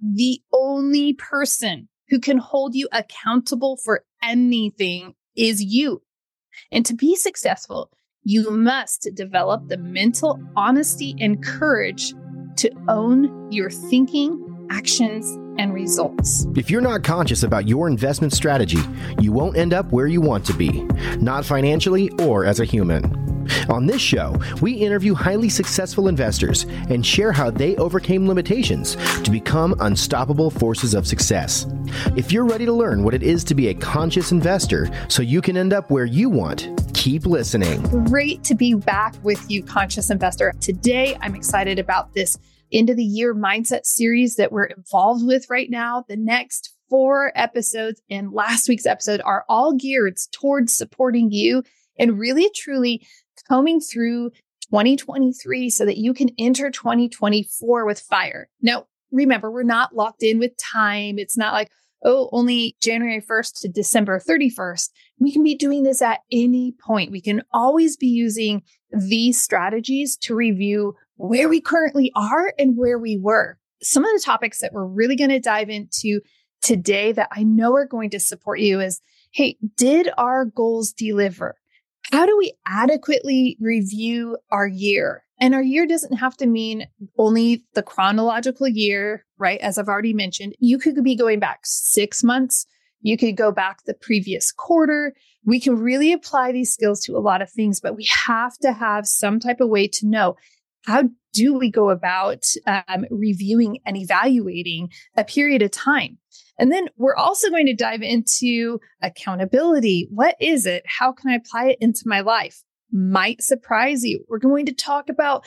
the only person who can hold you accountable for anything is you. And to be successful, you must develop the mental honesty and courage to own your thinking, actions, and results. If you're not conscious about your investment strategy, you won't end up where you want to be, not financially or as a human. On this show, we interview highly successful investors and share how they overcame limitations to become unstoppable forces of success. If you're ready to learn what it is to be a conscious investor so you can end up where you want, keep listening. Great to be back with you, Conscious Investor. Today, I'm excited about this end of the year mindset series that we're involved with right now. The next four episodes and last week's episode are all geared towards supporting you and really truly combing through 2023 so that you can enter 2024 with fire. Now, remember, we're not locked in with time. It's not like, oh, only January 1st to December 31st. We can be doing this at any point. We can always be using these strategies to review where we currently are and where we were. Some of the topics that we're really going to dive into today that I know are going to support you is hey, did our goals deliver? How do we adequately review our year? And our year doesn't have to mean only the chronological year, right? As I've already mentioned, you could be going back six months. You could go back the previous quarter. We can really apply these skills to a lot of things, but we have to have some type of way to know how do we go about um, reviewing and evaluating a period of time? And then we're also going to dive into accountability. What is it? How can I apply it into my life? Might surprise you. We're going to talk about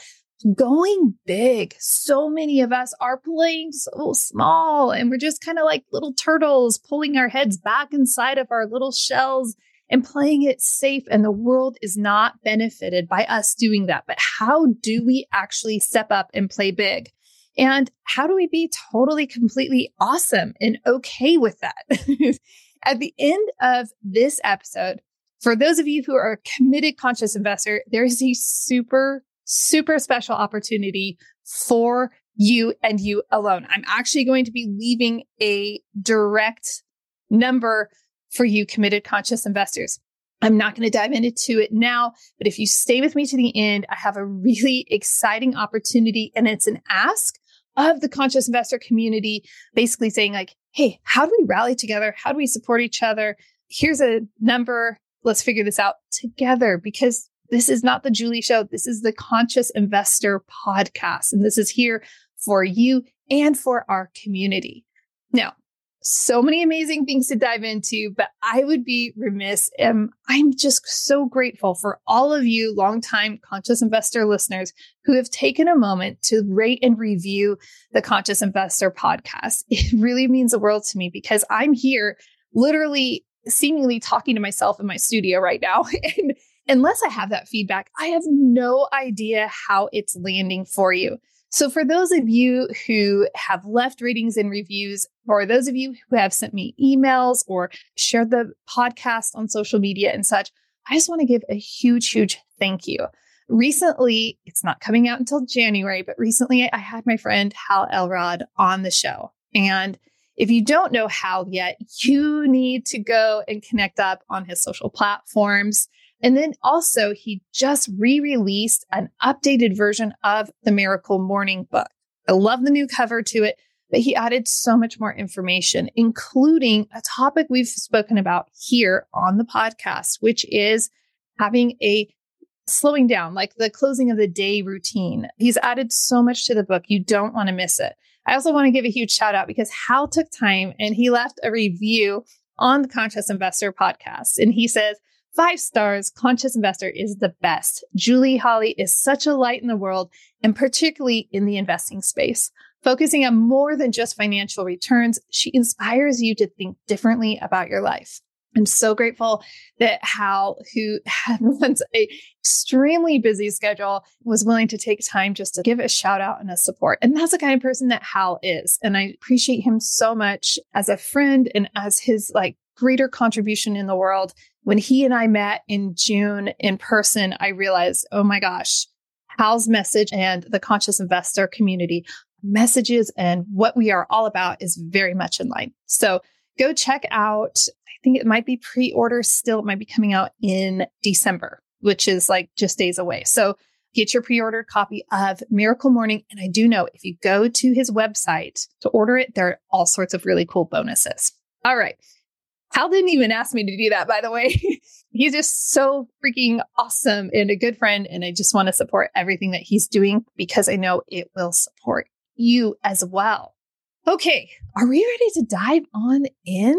going big. So many of us are playing so small and we're just kind of like little turtles pulling our heads back inside of our little shells and playing it safe. And the world is not benefited by us doing that. But how do we actually step up and play big? And how do we be totally, completely awesome and okay with that? At the end of this episode, for those of you who are a committed conscious investor, there is a super, super special opportunity for you and you alone. I'm actually going to be leaving a direct number for you committed conscious investors. I'm not going to dive into it now, but if you stay with me to the end, I have a really exciting opportunity and it's an ask of the conscious investor community, basically saying like, Hey, how do we rally together? How do we support each other? Here's a number. Let's figure this out together because this is not the Julie show. This is the conscious investor podcast. And this is here for you and for our community. Now, so many amazing things to dive into, but I would be remiss. And I'm just so grateful for all of you longtime conscious investor listeners who have taken a moment to rate and review the Conscious Investor podcast. It really means the world to me because I'm here literally seemingly talking to myself in my studio right now. And unless I have that feedback, I have no idea how it's landing for you. So, for those of you who have left ratings and reviews, or those of you who have sent me emails or shared the podcast on social media and such, I just want to give a huge, huge thank you. Recently, it's not coming out until January, but recently I had my friend Hal Elrod on the show. And if you don't know Hal yet, you need to go and connect up on his social platforms. And then also, he just re released an updated version of the Miracle Morning book. I love the new cover to it, but he added so much more information, including a topic we've spoken about here on the podcast, which is having a slowing down, like the closing of the day routine. He's added so much to the book. You don't want to miss it. I also want to give a huge shout out because Hal took time and he left a review on the Conscious Investor podcast. And he says, Five stars, Conscious Investor is the best. Julie Holly is such a light in the world and particularly in the investing space. Focusing on more than just financial returns, she inspires you to think differently about your life. I'm so grateful that Hal, who runs a extremely busy schedule, was willing to take time just to give a shout out and a support. And that's the kind of person that Hal is. And I appreciate him so much as a friend and as his like greater contribution in the world when he and I met in June in person, I realized, oh my gosh, Hal's message and the conscious investor community messages and what we are all about is very much in line. So go check out, I think it might be pre order still, it might be coming out in December, which is like just days away. So get your pre ordered copy of Miracle Morning. And I do know if you go to his website to order it, there are all sorts of really cool bonuses. All right. Hal didn't even ask me to do that, by the way. he's just so freaking awesome and a good friend. And I just want to support everything that he's doing because I know it will support you as well. Okay. Are we ready to dive on in?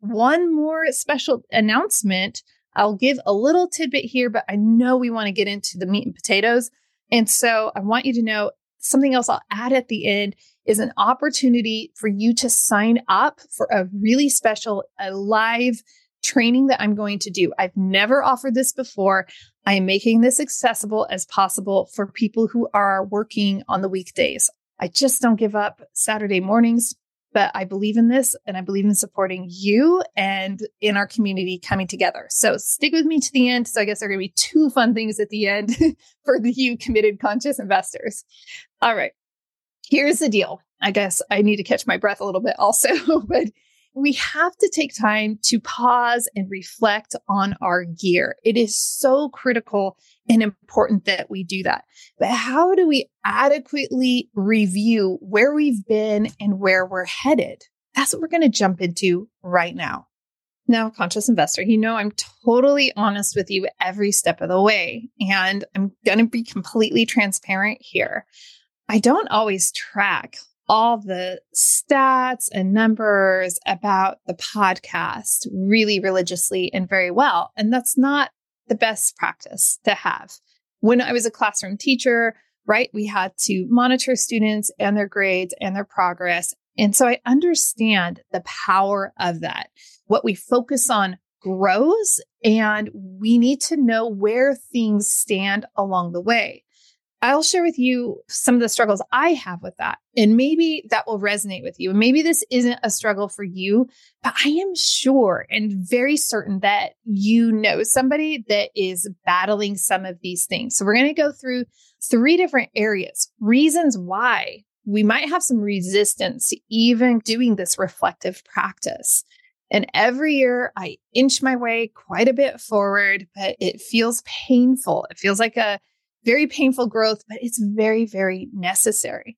One more special announcement. I'll give a little tidbit here, but I know we want to get into the meat and potatoes. And so I want you to know something else I'll add at the end is an opportunity for you to sign up for a really special, a live training that I'm going to do. I've never offered this before. I am making this accessible as possible for people who are working on the weekdays. I just don't give up Saturday mornings, but I believe in this and I believe in supporting you and in our community coming together. So stick with me to the end. So I guess there are going to be two fun things at the end for the you committed conscious investors. All right. Here's the deal. I guess I need to catch my breath a little bit also, but we have to take time to pause and reflect on our gear. It is so critical and important that we do that. But how do we adequately review where we've been and where we're headed? That's what we're going to jump into right now. Now, conscious investor, you know, I'm totally honest with you every step of the way, and I'm going to be completely transparent here. I don't always track all the stats and numbers about the podcast really religiously and very well. And that's not the best practice to have. When I was a classroom teacher, right, we had to monitor students and their grades and their progress. And so I understand the power of that. What we focus on grows and we need to know where things stand along the way. I'll share with you some of the struggles I have with that. And maybe that will resonate with you. And maybe this isn't a struggle for you, but I am sure and very certain that you know somebody that is battling some of these things. So we're going to go through three different areas, reasons why we might have some resistance to even doing this reflective practice. And every year I inch my way quite a bit forward, but it feels painful. It feels like a very painful growth, but it's very, very necessary.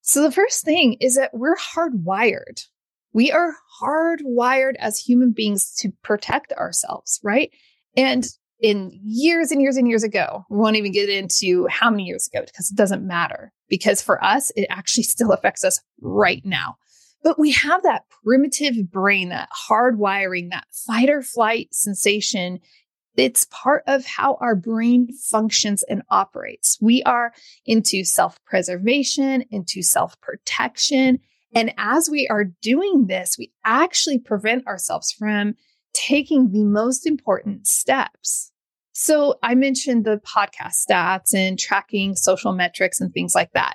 So the first thing is that we're hardwired. We are hardwired as human beings to protect ourselves, right? And in years and years and years ago, we won't even get into how many years ago because it doesn't matter. Because for us, it actually still affects us right now. But we have that primitive brain, that hardwiring, that fight or flight sensation it's part of how our brain functions and operates. We are into self preservation, into self protection. And as we are doing this, we actually prevent ourselves from taking the most important steps. So I mentioned the podcast stats and tracking social metrics and things like that.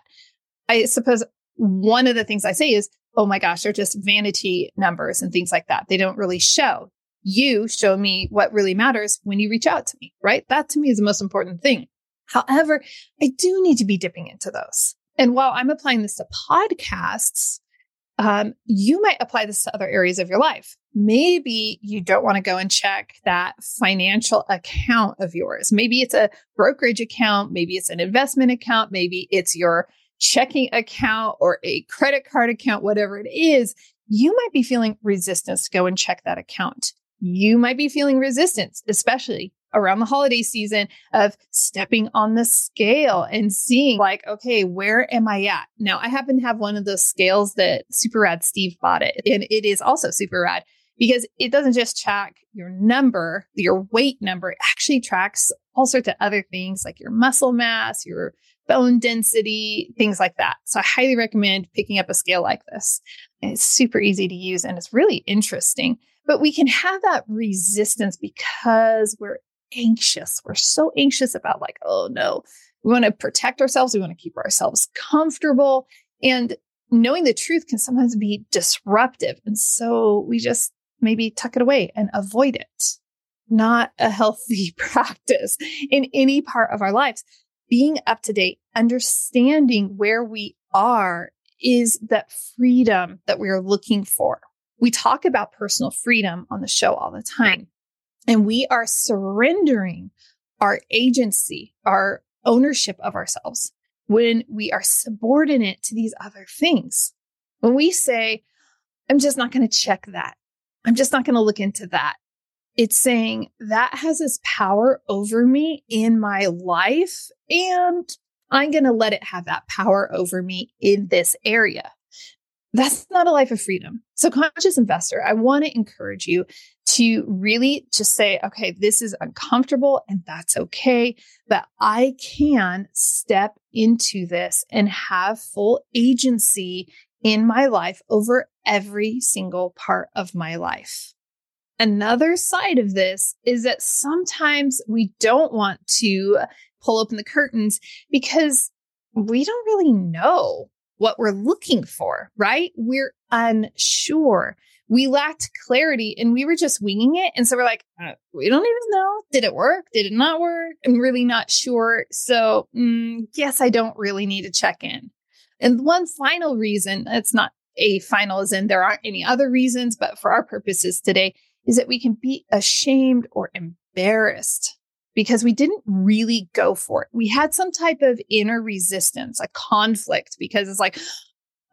I suppose one of the things I say is, oh my gosh, they're just vanity numbers and things like that. They don't really show you show me what really matters when you reach out to me, right? That to me is the most important thing. However, I do need to be dipping into those. And while I'm applying this to podcasts, um, you might apply this to other areas of your life. Maybe you don't want to go and check that financial account of yours. Maybe it's a brokerage account. Maybe it's an investment account. Maybe it's your checking account or a credit card account, whatever it is. You might be feeling resistance to go and check that account you might be feeling resistance, especially around the holiday season of stepping on the scale and seeing like, okay, where am I at? Now I happen to have one of those scales that Super Rad Steve bought it and it is also super rad because it doesn't just track your number, your weight number, it actually tracks all sorts of other things like your muscle mass, your bone density, things like that. So I highly recommend picking up a scale like this. It's super easy to use and it's really interesting. But we can have that resistance because we're anxious. We're so anxious about, like, oh no, we want to protect ourselves. We want to keep ourselves comfortable. And knowing the truth can sometimes be disruptive. And so we just maybe tuck it away and avoid it. Not a healthy practice in any part of our lives. Being up to date, understanding where we are is that freedom that we are looking for. We talk about personal freedom on the show all the time, and we are surrendering our agency, our ownership of ourselves when we are subordinate to these other things. When we say, I'm just not going to check that. I'm just not going to look into that. It's saying that has this power over me in my life, and I'm going to let it have that power over me in this area. That's not a life of freedom. So, conscious investor, I want to encourage you to really just say, okay, this is uncomfortable and that's okay, but I can step into this and have full agency in my life over every single part of my life. Another side of this is that sometimes we don't want to pull open the curtains because we don't really know what we're looking for, right? We're unsure. We lacked clarity and we were just winging it. And so we're like, uh, we don't even know. Did it work? Did it not work? I'm really not sure. So, mm, yes, I don't really need to check in. And one final reason, it's not a final as in there aren't any other reasons, but for our purposes today, is that we can be ashamed or embarrassed because we didn't really go for it. We had some type of inner resistance, a conflict, because it's like,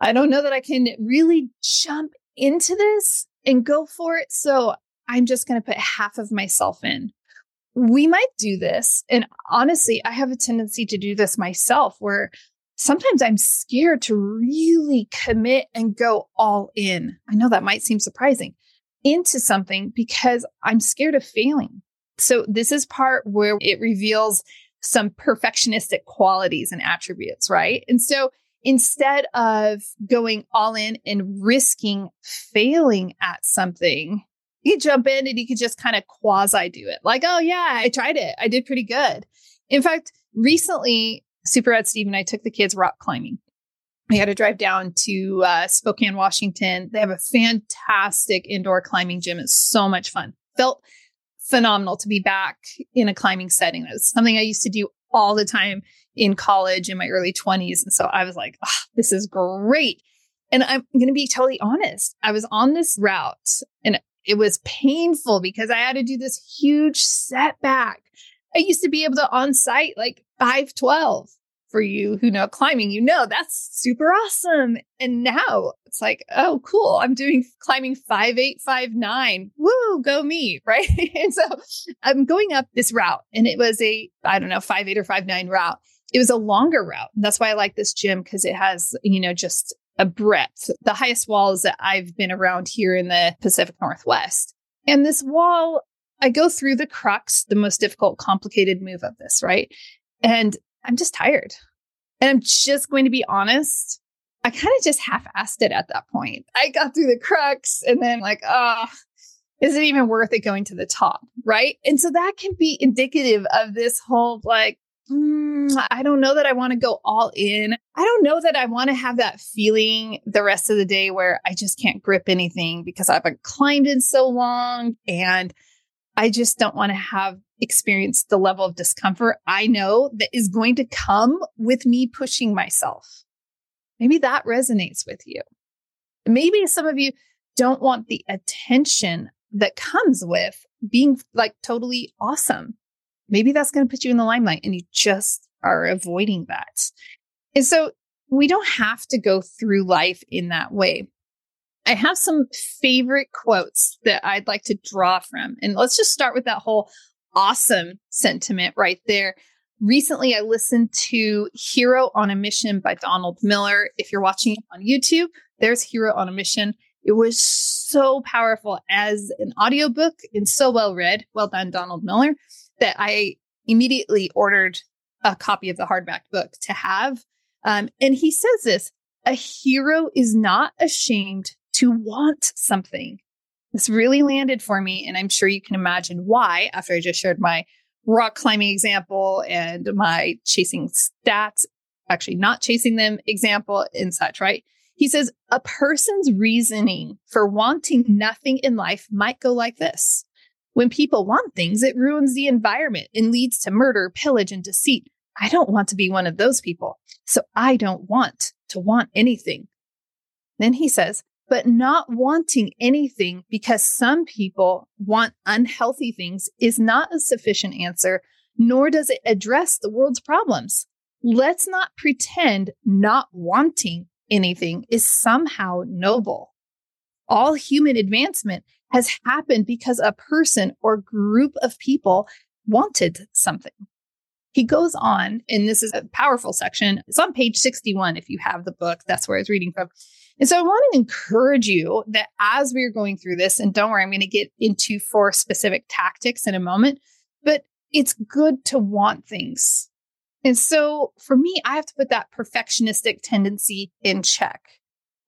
I don't know that I can really jump into this and go for it. So I'm just going to put half of myself in. We might do this. And honestly, I have a tendency to do this myself where sometimes I'm scared to really commit and go all in. I know that might seem surprising into something because I'm scared of failing. So this is part where it reveals some perfectionistic qualities and attributes, right? And so instead of going all in and risking failing at something, you jump in and you could just kind of quasi do it. Like, oh yeah, I tried it. I did pretty good. In fact, recently, Super Rad Steve and I took the kids rock climbing. We had to drive down to uh, Spokane, Washington. They have a fantastic indoor climbing gym. It's so much fun. Felt phenomenal to be back in a climbing setting. It was something I used to do all the time in college in my early 20s. And so I was like, oh, this is great. And I'm going to be totally honest. I was on this route and it was painful because I had to do this huge setback. I used to be able to on site like 512 for you who know climbing, you know that's super awesome. And now it's like, oh, cool. I'm doing climbing 5859. Woo, go me. Right. and so I'm going up this route and it was a, I don't know, 58 or 59 route. It was a longer route. And that's why I like this gym because it has, you know, just a breadth, the highest walls that I've been around here in the Pacific Northwest. And this wall, I go through the crux, the most difficult, complicated move of this, right? And I'm just tired. And I'm just going to be honest. I kind of just half assed it at that point. I got through the crux and then, like, oh, is it even worth it going to the top? Right. And so that can be indicative of this whole like, mm, I don't know that I want to go all in. I don't know that I want to have that feeling the rest of the day where I just can't grip anything because I haven't climbed in so long and I just don't want to have experienced the level of discomfort I know that is going to come with me pushing myself. Maybe that resonates with you. Maybe some of you don't want the attention that comes with being like totally awesome. Maybe that's going to put you in the limelight and you just are avoiding that. And so we don't have to go through life in that way. I have some favorite quotes that I'd like to draw from. And let's just start with that whole awesome sentiment right there. Recently, I listened to Hero on a Mission by Donald Miller. If you're watching on YouTube, there's Hero on a Mission. It was so powerful as an audiobook and so well read. Well done, Donald Miller, that I immediately ordered a copy of the hardback book to have. Um, and he says this a hero is not ashamed to want something. This really landed for me. And I'm sure you can imagine why after I just shared my rock climbing example and my chasing stats, actually not chasing them example and such, right? He says a person's reasoning for wanting nothing in life might go like this. When people want things, it ruins the environment and leads to murder, pillage, and deceit. I don't want to be one of those people. So I don't want to want anything. Then he says, but not wanting anything because some people want unhealthy things is not a sufficient answer, nor does it address the world's problems. Let's not pretend not wanting anything is somehow noble. All human advancement has happened because a person or group of people wanted something. He goes on, and this is a powerful section. It's on page 61 if you have the book. That's where I was reading from. And so I want to encourage you that as we are going through this, and don't worry, I'm going to get into four specific tactics in a moment, but it's good to want things. And so for me, I have to put that perfectionistic tendency in check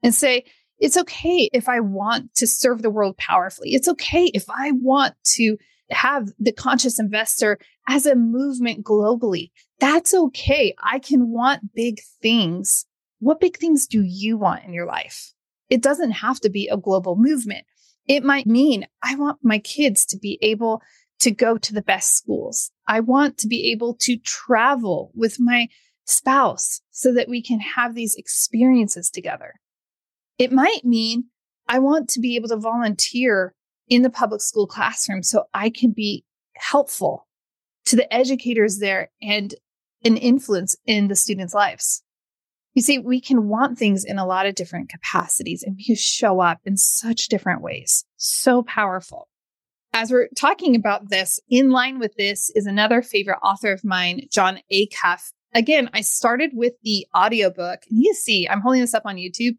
and say, it's okay if I want to serve the world powerfully. It's okay if I want to have the conscious investor as a movement globally. That's okay. I can want big things what big things do you want in your life? It doesn't have to be a global movement. It might mean I want my kids to be able to go to the best schools. I want to be able to travel with my spouse so that we can have these experiences together. It might mean I want to be able to volunteer in the public school classroom so I can be helpful to the educators there and an influence in the students' lives. You see, we can want things in a lot of different capacities and we show up in such different ways. So powerful. As we're talking about this, in line with this is another favorite author of mine, Jon Acuff. Again, I started with the audiobook and you see, I'm holding this up on YouTube.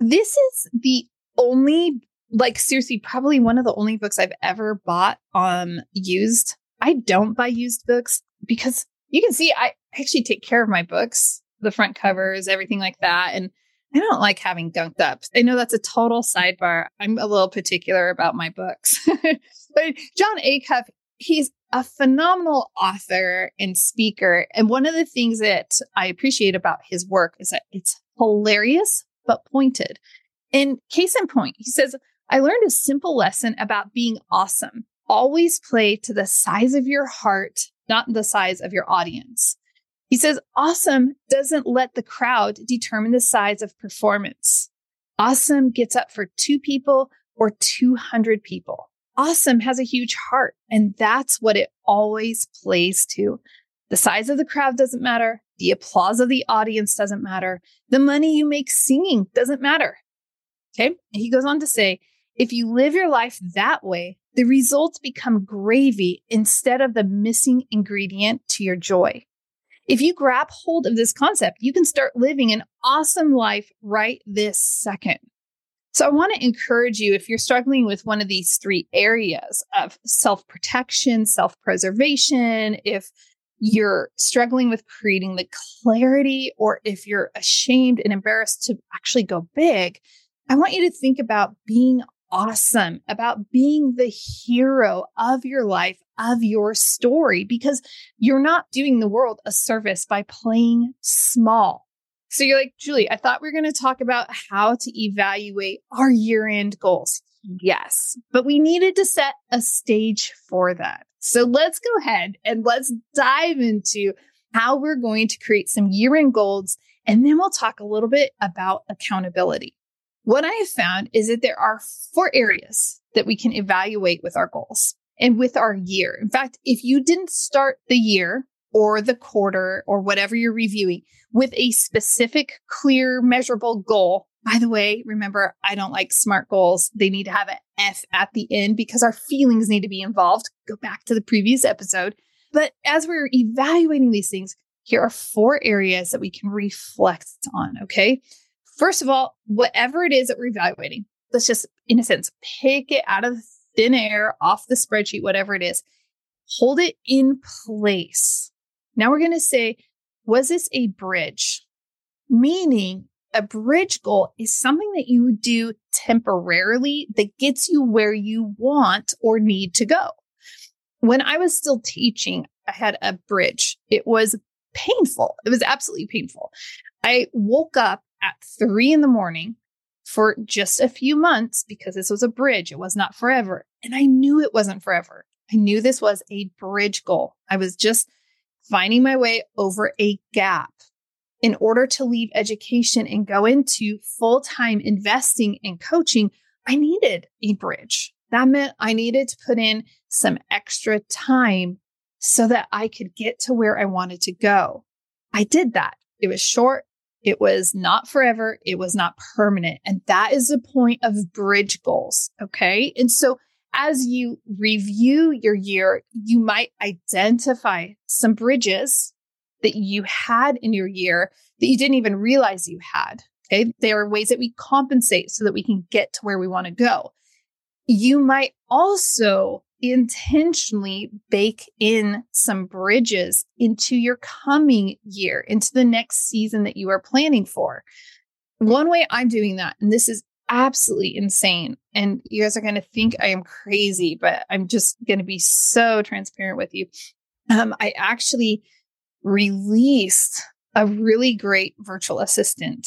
This is the only, like seriously, probably one of the only books I've ever bought um used. I don't buy used books because you can see I actually take care of my books the front covers, everything like that. And I don't like having gunked up. I know that's a total sidebar. I'm a little particular about my books. but Jon Acuff, he's a phenomenal author and speaker. And one of the things that I appreciate about his work is that it's hilarious, but pointed. And case in point, he says, I learned a simple lesson about being awesome. Always play to the size of your heart, not the size of your audience. He says, awesome doesn't let the crowd determine the size of performance. Awesome gets up for two people or 200 people. Awesome has a huge heart, and that's what it always plays to. The size of the crowd doesn't matter. The applause of the audience doesn't matter. The money you make singing doesn't matter. Okay. he goes on to say, if you live your life that way, the results become gravy instead of the missing ingredient to your joy. If you grab hold of this concept, you can start living an awesome life right this second. So I want to encourage you if you're struggling with one of these three areas of self protection, self preservation, if you're struggling with creating the clarity, or if you're ashamed and embarrassed to actually go big, I want you to think about being awesome, about being the hero of your life, of your story, because you're not doing the world a service by playing small. So you're like, Julie, I thought we were going to talk about how to evaluate our year end goals. Yes, but we needed to set a stage for that. So let's go ahead and let's dive into how we're going to create some year end goals. And then we'll talk a little bit about accountability. What I have found is that there are four areas that we can evaluate with our goals and with our year. In fact, if you didn't start the year or the quarter or whatever you're reviewing with a specific, clear, measurable goal, by the way, remember, I don't like smart goals. They need to have an F at the end because our feelings need to be involved. Go back to the previous episode. But as we're evaluating these things, here are four areas that we can reflect on. Okay. First of all, whatever it is that we're evaluating, let's just, in a sense, pick it out of thin air, off the spreadsheet, whatever it is, hold it in place. Now we're going to say, was this a bridge? Meaning, a bridge goal is something that you do temporarily that gets you where you want or need to go. When I was still teaching, I had a bridge. It was painful. It was absolutely painful. I woke up at three in the morning for just a few months because this was a bridge. It was not forever. And I knew it wasn't forever. I knew this was a bridge goal. I was just finding my way over a gap. in order to leave education and go into full time investing and coaching, I needed a bridge. That meant I needed to put in some extra time so that I could get to where I wanted to go. I did that. It was short. It was not forever. It was not permanent. And that is the point of bridge goals. Okay. And so as you review your year, you might identify some bridges that you had in your year that you didn't even realize you had. Okay. There are ways that we compensate so that we can get to where we want to go. You might also intentionally bake in some bridges into your coming year, into the next season that you are planning for. One way I'm doing that, and this is absolutely insane, and you guys are going to think I am crazy, but I'm just going to be so transparent with you. Um, I actually released a really great virtual assistant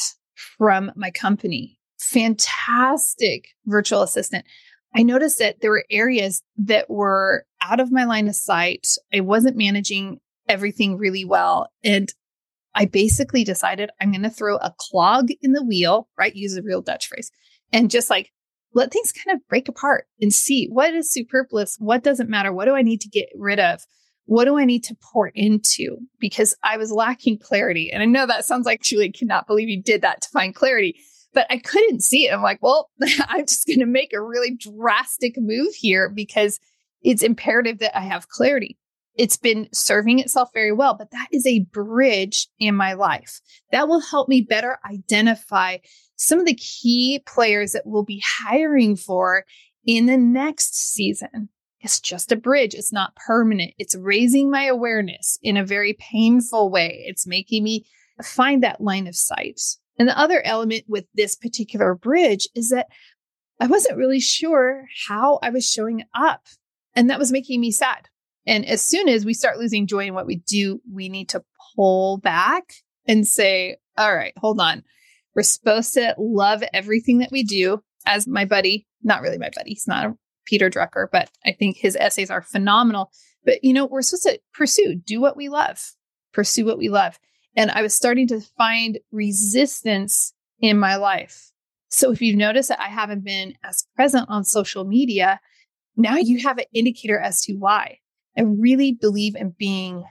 from my company. Fantastic virtual assistant. I noticed that there were areas that were out of my line of sight. I wasn't managing everything really well. And I basically decided I'm going to throw a clog in the wheel, right? Use a real Dutch phrase and just like let things kind of break apart and see what is superfluous, what doesn't matter, what do I need to get rid of? What do I need to pour into? Because I was lacking clarity. And I know that sounds like Julie cannot believe you did that to find clarity but I couldn't see it. I'm like, well, I'm just going to make a really drastic move here because it's imperative that I have clarity. It's been serving itself very well, but that is a bridge in my life that will help me better identify some of the key players that we'll be hiring for in the next season. It's just a bridge. It's not permanent. It's raising my awareness in a very painful way. It's making me find that line of sight. And the other element with this particular bridge is that I wasn't really sure how I was showing up. And that was making me sad. And as soon as we start losing joy in what we do, we need to pull back and say, all right, hold on. We're supposed to love everything that we do. As my buddy, not really my buddy, he's not a Peter Drucker, but I think his essays are phenomenal. But, you know, we're supposed to pursue, do what we love, pursue what we love. And I was starting to find resistance in my life. So if you've noticed that I haven't been as present on social media, now you have an indicator as to why. I really believe in being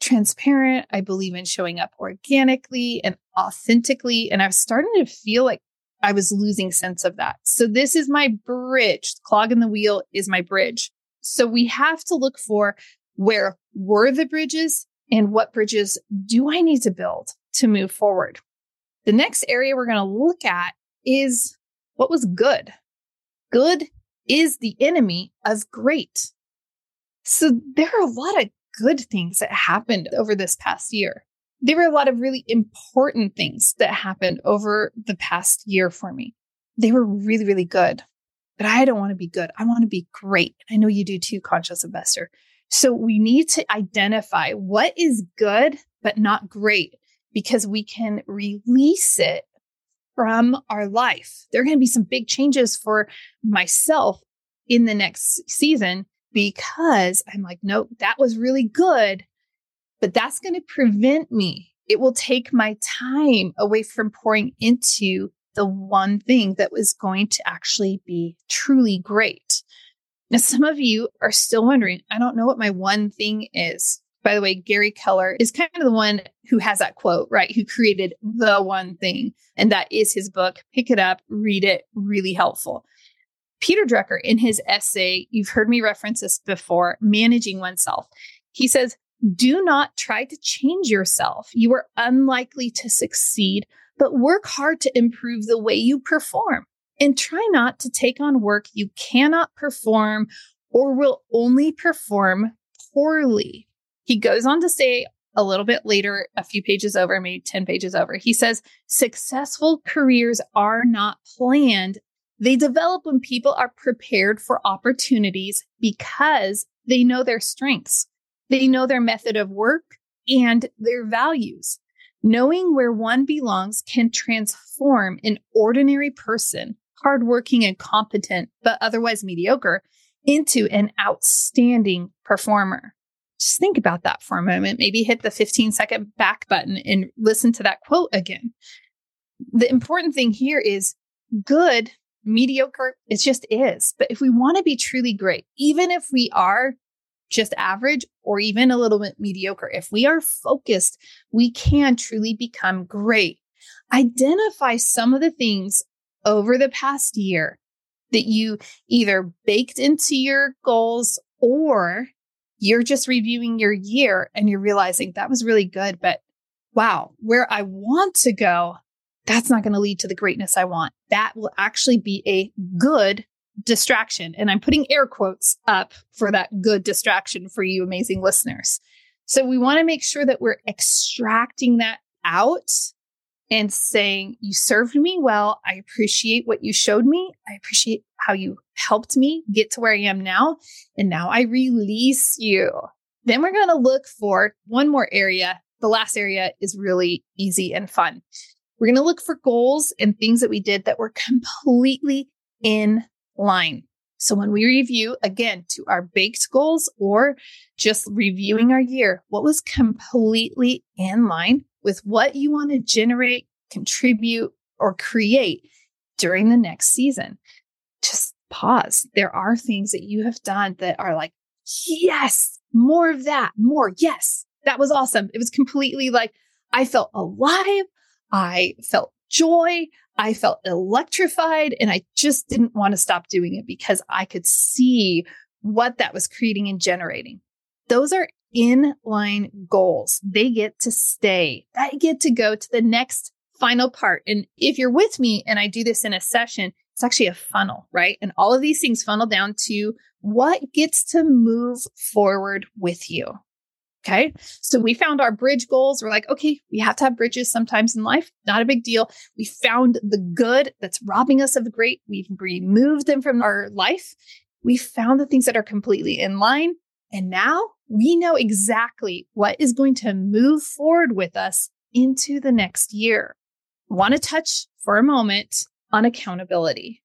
transparent. I believe in showing up organically and authentically. And I was starting to feel like I was losing sense of that. So this is my bridge. Clog in the wheel is my bridge. So we have to look for where were the bridges and what bridges do I need to build to move forward? The next area we're going to look at is what was good. Good is the enemy of great. So there are a lot of good things that happened over this past year. There were a lot of really important things that happened over the past year for me. They were really, really good. But I don't want to be good. I want to be great. I know you do too, conscious investor. So we need to identify what is good, but not great because we can release it from our life. There are going to be some big changes for myself in the next season because I'm like, nope, that was really good, but that's going to prevent me. It will take my time away from pouring into the one thing that was going to actually be truly great. Now, some of you are still wondering, I don't know what my one thing is. By the way, Gary Keller is kind of the one who has that quote, right? Who created the one thing. And that is his book. Pick it up, read it, really helpful. Peter Drucker, in his essay, you've heard me reference this before, Managing Oneself. He says, Do not try to change yourself. You are unlikely to succeed, but work hard to improve the way you perform and try not to take on work you cannot perform or will only perform poorly. He goes on to say a little bit later, a few pages over, maybe 10 pages over, he says, successful careers are not planned. They develop when people are prepared for opportunities because they know their strengths. They know their method of work and their values. Knowing where one belongs can transform an ordinary person hardworking and competent, but otherwise mediocre, into an outstanding performer. Just think about that for a moment. Maybe hit the 15 second back button and listen to that quote again. The important thing here is good, mediocre, it just is. But if we want to be truly great, even if we are just average or even a little bit mediocre, if we are focused, we can truly become great. Identify some of the things over the past year that you either baked into your goals or you're just reviewing your year and you're realizing that was really good, but wow, where I want to go, that's not going to lead to the greatness I want. That will actually be a good distraction. And I'm putting air quotes up for that good distraction for you amazing listeners. So we want to make sure that we're extracting that out and saying, You served me well. I appreciate what you showed me. I appreciate how you helped me get to where I am now. And now I release you. Then we're going to look for one more area. The last area is really easy and fun. We're going to look for goals and things that we did that were completely in line. So when we review again to our baked goals or just reviewing our year, what was completely in line with what you want to generate, contribute, or create during the next season. Just pause. There are things that you have done that are like, yes, more of that, more. Yes, that was awesome. It was completely like, I felt alive. I felt joy. I felt electrified and I just didn't want to stop doing it because I could see what that was creating and generating. Those are inline goals. They get to stay. They get to go to the next final part. And if you're with me and I do this in a session, it's actually a funnel, right? And all of these things funnel down to what gets to move forward with you. Okay. So we found our bridge goals. We're like, okay, we have to have bridges sometimes in life. Not a big deal. We found the good that's robbing us of the great. We've removed them from our life. We found the things that are completely in line. And now we know exactly what is going to move forward with us into the next year. Want to touch for a moment on accountability.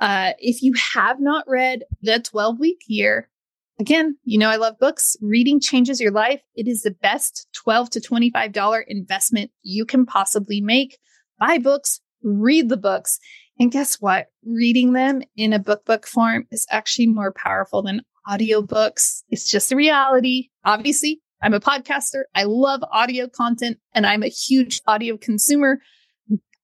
Uh, if you have not read the 12 week year, again, you know, I love books. Reading changes your life. It is the best 12 to $25 investment you can possibly make. Buy books, read the books. And guess what? Reading them in a book book form is actually more powerful than audiobooks. It's just a reality. Obviously, I'm a podcaster. I love audio content and I'm a huge audio consumer.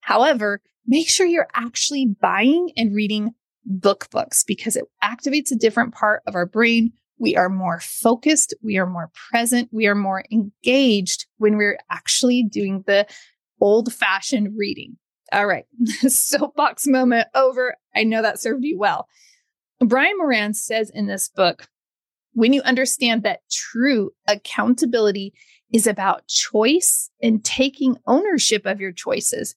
However, make sure you're actually buying and reading book books because it activates a different part of our brain. We are more focused. We are more present. We are more engaged when we're actually doing the old fashioned reading. All right. Soapbox moment over. I know that served you well. Brian Moran says in this book when you understand that true accountability is about choice and taking ownership of your choices,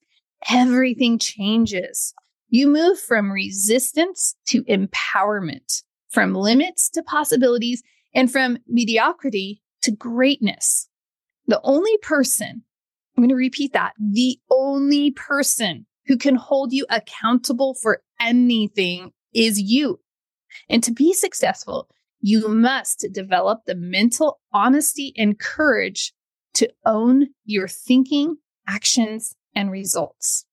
everything changes. You move from resistance to empowerment, from limits to possibilities, and from mediocrity to greatness. The only person, I'm going to repeat that, the only person who can hold you accountable for anything is you. And to be successful, you must develop the mental honesty and courage to own your thinking, actions, and results.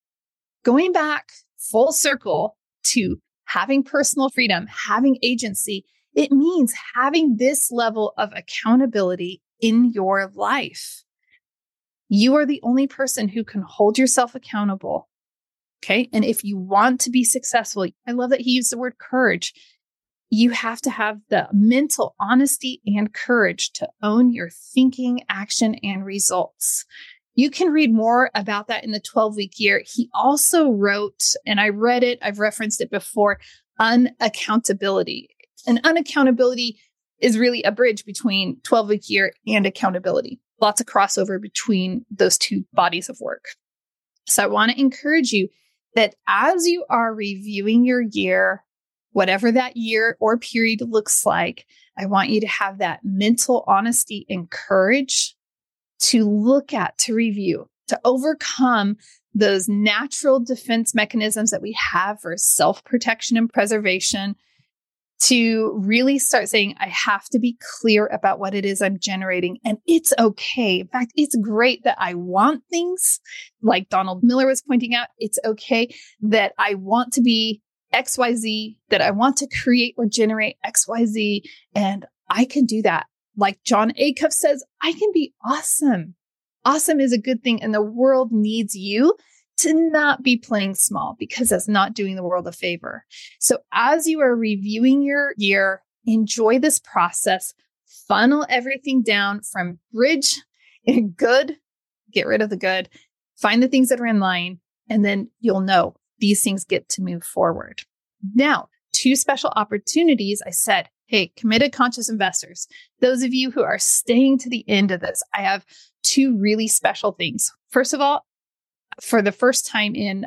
Going back full circle to having personal freedom, having agency, it means having this level of accountability in your life. You are the only person who can hold yourself accountable. Okay. And if you want to be successful, I love that he used the word courage you have to have the mental honesty and courage to own your thinking, action, and results. You can read more about that in the 12 week year. He also wrote, and I read it, I've referenced it before, unaccountability. And unaccountability is really a bridge between 12 week year and accountability. Lots of crossover between those two bodies of work. So I want to encourage you that as you are reviewing your year, whatever that year or period looks like, I want you to have that mental honesty and courage to look at, to review, to overcome those natural defense mechanisms that we have for self protection and preservation, to really start saying, I have to be clear about what it is I'm generating. And it's okay. In fact, it's great that I want things like Donald Miller was pointing out. It's okay that I want to be XYZ, that I want to create or generate XYZ. And I can do that. Like Jon Acuff says, I can be awesome. Awesome is a good thing. And the world needs you to not be playing small because that's not doing the world a favor. So as you are reviewing your year, enjoy this process, funnel everything down from bridge good, get rid of the good, find the things that are in line, and then you'll know these things get to move forward. Now, two special opportunities. I said, Hey, committed conscious investors, those of you who are staying to the end of this, I have two really special things. First of all, for the first time in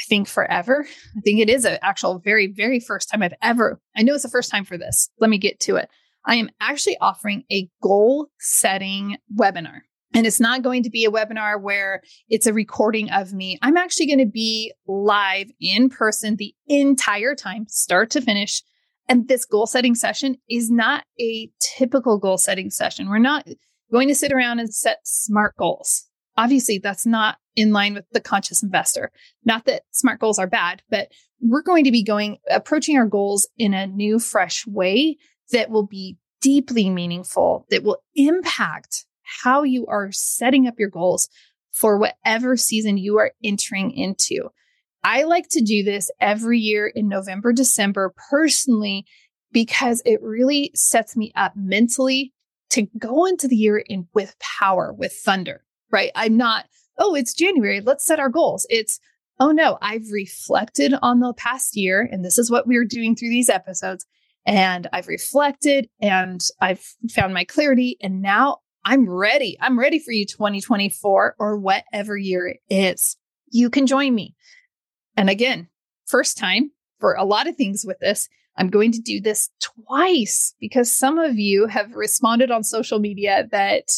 I think forever. I think it is an actual very, very first time I've ever, I know it's the first time for this. Let me get to it. I am actually offering a goal setting webinar. And it's not going to be a webinar where it's a recording of me. I'm actually going to be live in person the entire time, start to finish. And this goal setting session is not a typical goal setting session. We're not going to sit around and set smart goals. Obviously, that's not in line with the conscious investor. Not that smart goals are bad, but we're going to be going, approaching our goals in a new, fresh way that will be deeply meaningful, that will impact how you are setting up your goals for whatever season you are entering into. I like to do this every year in November, December personally, because it really sets me up mentally to go into the year in with power, with thunder, right? I'm not oh, it's January, let's set our goals. It's, oh no, I've reflected on the past year, and this is what we're doing through these episodes. And I've reflected and I've found my clarity, and now I'm ready. I'm ready for you 2024 or whatever year it is. You can join me. And again, first time for a lot of things with this. I'm going to do this twice because some of you have responded on social media that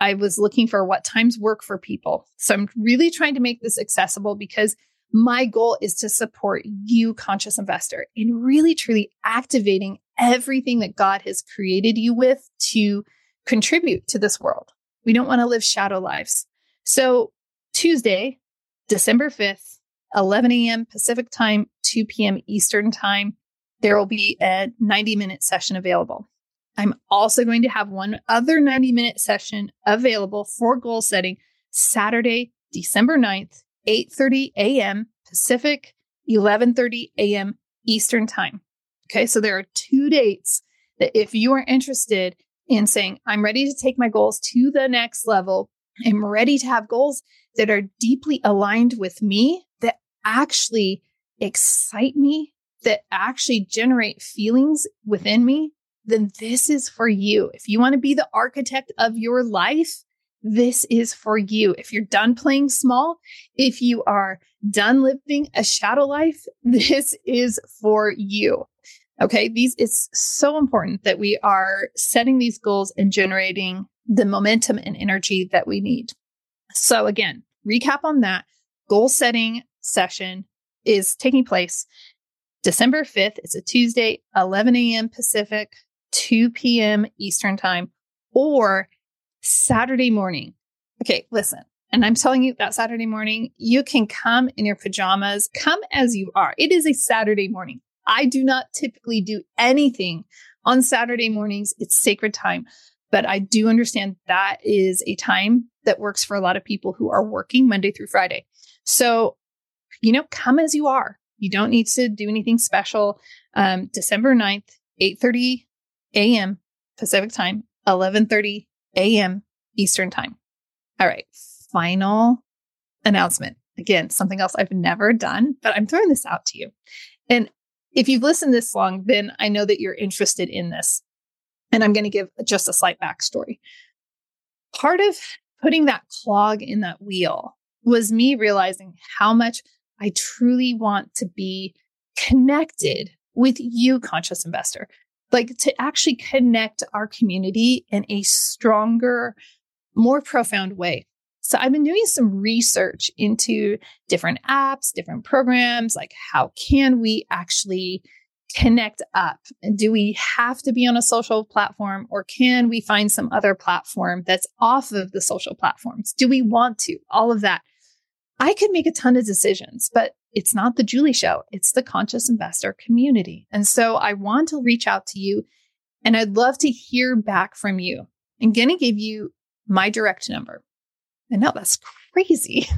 I was looking for what times work for people. So I'm really trying to make this accessible because my goal is to support you, conscious investor, in really truly activating everything that God has created you with to contribute to this world. We don't want to live shadow lives. So Tuesday, December 5th, 11 a.m. Pacific time, 2 p.m. Eastern time, there will be a 90 minute session available. I'm also going to have one other 90 minute session available for goal setting Saturday, December 9th, 8:30 a.m. Pacific, 11:30 a.m. Eastern time. Okay, so there are two dates that if you are interested in saying I'm ready to take my goals to the next level, I'm ready to have goals that are deeply aligned with me that actually excite me, that actually generate feelings within me then this is for you. If you want to be the architect of your life, this is for you. If you're done playing small, if you are done living a shadow life, this is for you. Okay. These, it's so important that we are setting these goals and generating the momentum and energy that we need. So again, recap on that goal setting session is taking place December 5th. It's a Tuesday, 11 a.m. Pacific, 2 p.m. Eastern time or Saturday morning. Okay, listen. And I'm telling you that Saturday morning, you can come in your pajamas, come as you are. It is a Saturday morning. I do not typically do anything on Saturday mornings. It's sacred time. But I do understand that is a time that works for a lot of people who are working Monday through Friday. So, you know, come as you are. You don't need to do anything special. Um, December 9th, 8.30 a.m. Pacific time, 11:30 a.m. Eastern time. All right, final announcement. Again, something else I've never done, but I'm throwing this out to you. And if you've listened this long, then I know that you're interested in this. And I'm going to give just a slight backstory. Part of putting that clog in that wheel was me realizing how much I truly want to be connected with you, conscious investor, like to actually connect our community in a stronger, more profound way. So I've been doing some research into different apps, different programs, like how can we actually connect up? Do we have to be on a social platform or can we find some other platform that's off of the social platforms? Do we want to? All of that. I could make a ton of decisions, but it's not the Julie show. It's the conscious investor community. And so I want to reach out to you and I'd love to hear back from you. I'm going to give you my direct number. I know that's crazy,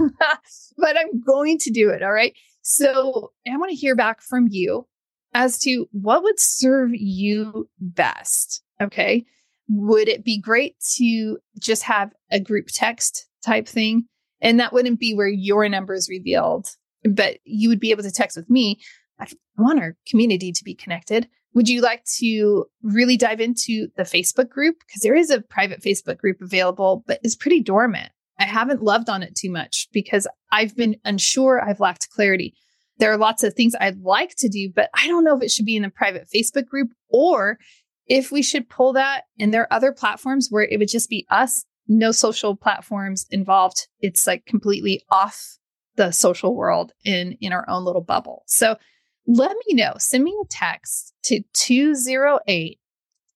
but I'm going to do it. All right. So I want to hear back from you as to what would serve you best. Okay. Would it be great to just have a group text type thing? And that wouldn't be where your number is revealed, but you would be able to text with me. I want our community to be connected. Would you like to really dive into the Facebook group? Because there is a private Facebook group available, but it's pretty dormant. I haven't loved on it too much because I've been unsure. I've lacked clarity. There are lots of things I'd like to do, but I don't know if it should be in a private Facebook group or if we should pull that. And there are other platforms where it would just be us, no social platforms involved. It's like completely off the social world in in our own little bubble. So let me know. Send me a text to 208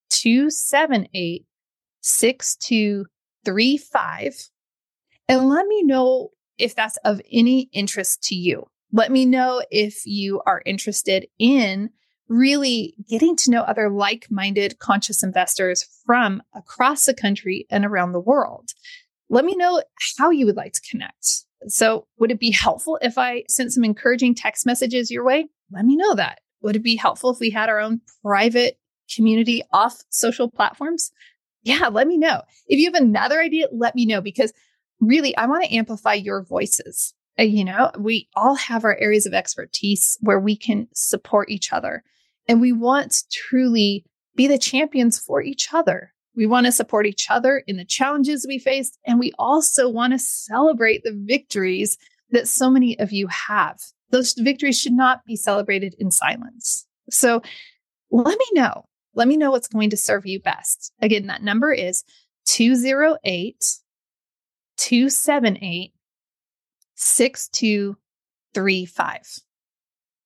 278 6235 and let me know if that's of any interest to you. Let me know if you are interested in really getting to know other like minded conscious investors from across the country and around the world. Let me know how you would like to connect. So, would it be helpful if I sent some encouraging text messages your way? Let me know that. Would it be helpful if we had our own private community off social platforms? Yeah, let me know. If you have another idea, let me know because really, I want to amplify your voices. Uh, you know, we all have our areas of expertise where we can support each other. And we want to truly be the champions for each other. We want to support each other in the challenges we face. And we also want to celebrate the victories that so many of you have. Those victories should not be celebrated in silence. So let me know. Let me know what's going to serve you best. Again, that number is 208 278 6235.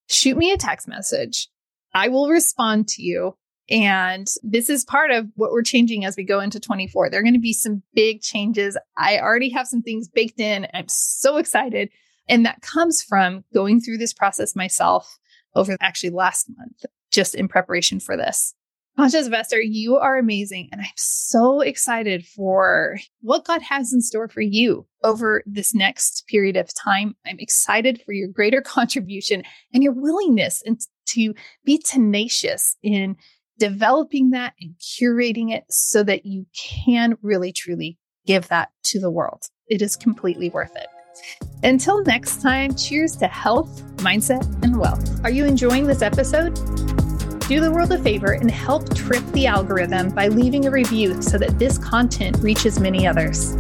Shoot me a text message. I will respond to you. And this is part of what we're changing as we go into 24. There are going to be some big changes. I already have some things baked in. I'm so excited. And that comes from going through this process myself over actually last month, just in preparation for this. Conscious Investor, you are amazing. And I'm so excited for what God has in store for you over this next period of time. I'm excited for your greater contribution and your willingness and to be tenacious in developing that and curating it so that you can really truly give that to the world. It is completely worth it. Until next time, cheers to health, mindset, and wealth. Are you enjoying this episode? Do the world a favor and help trip the algorithm by leaving a review so that this content reaches many others.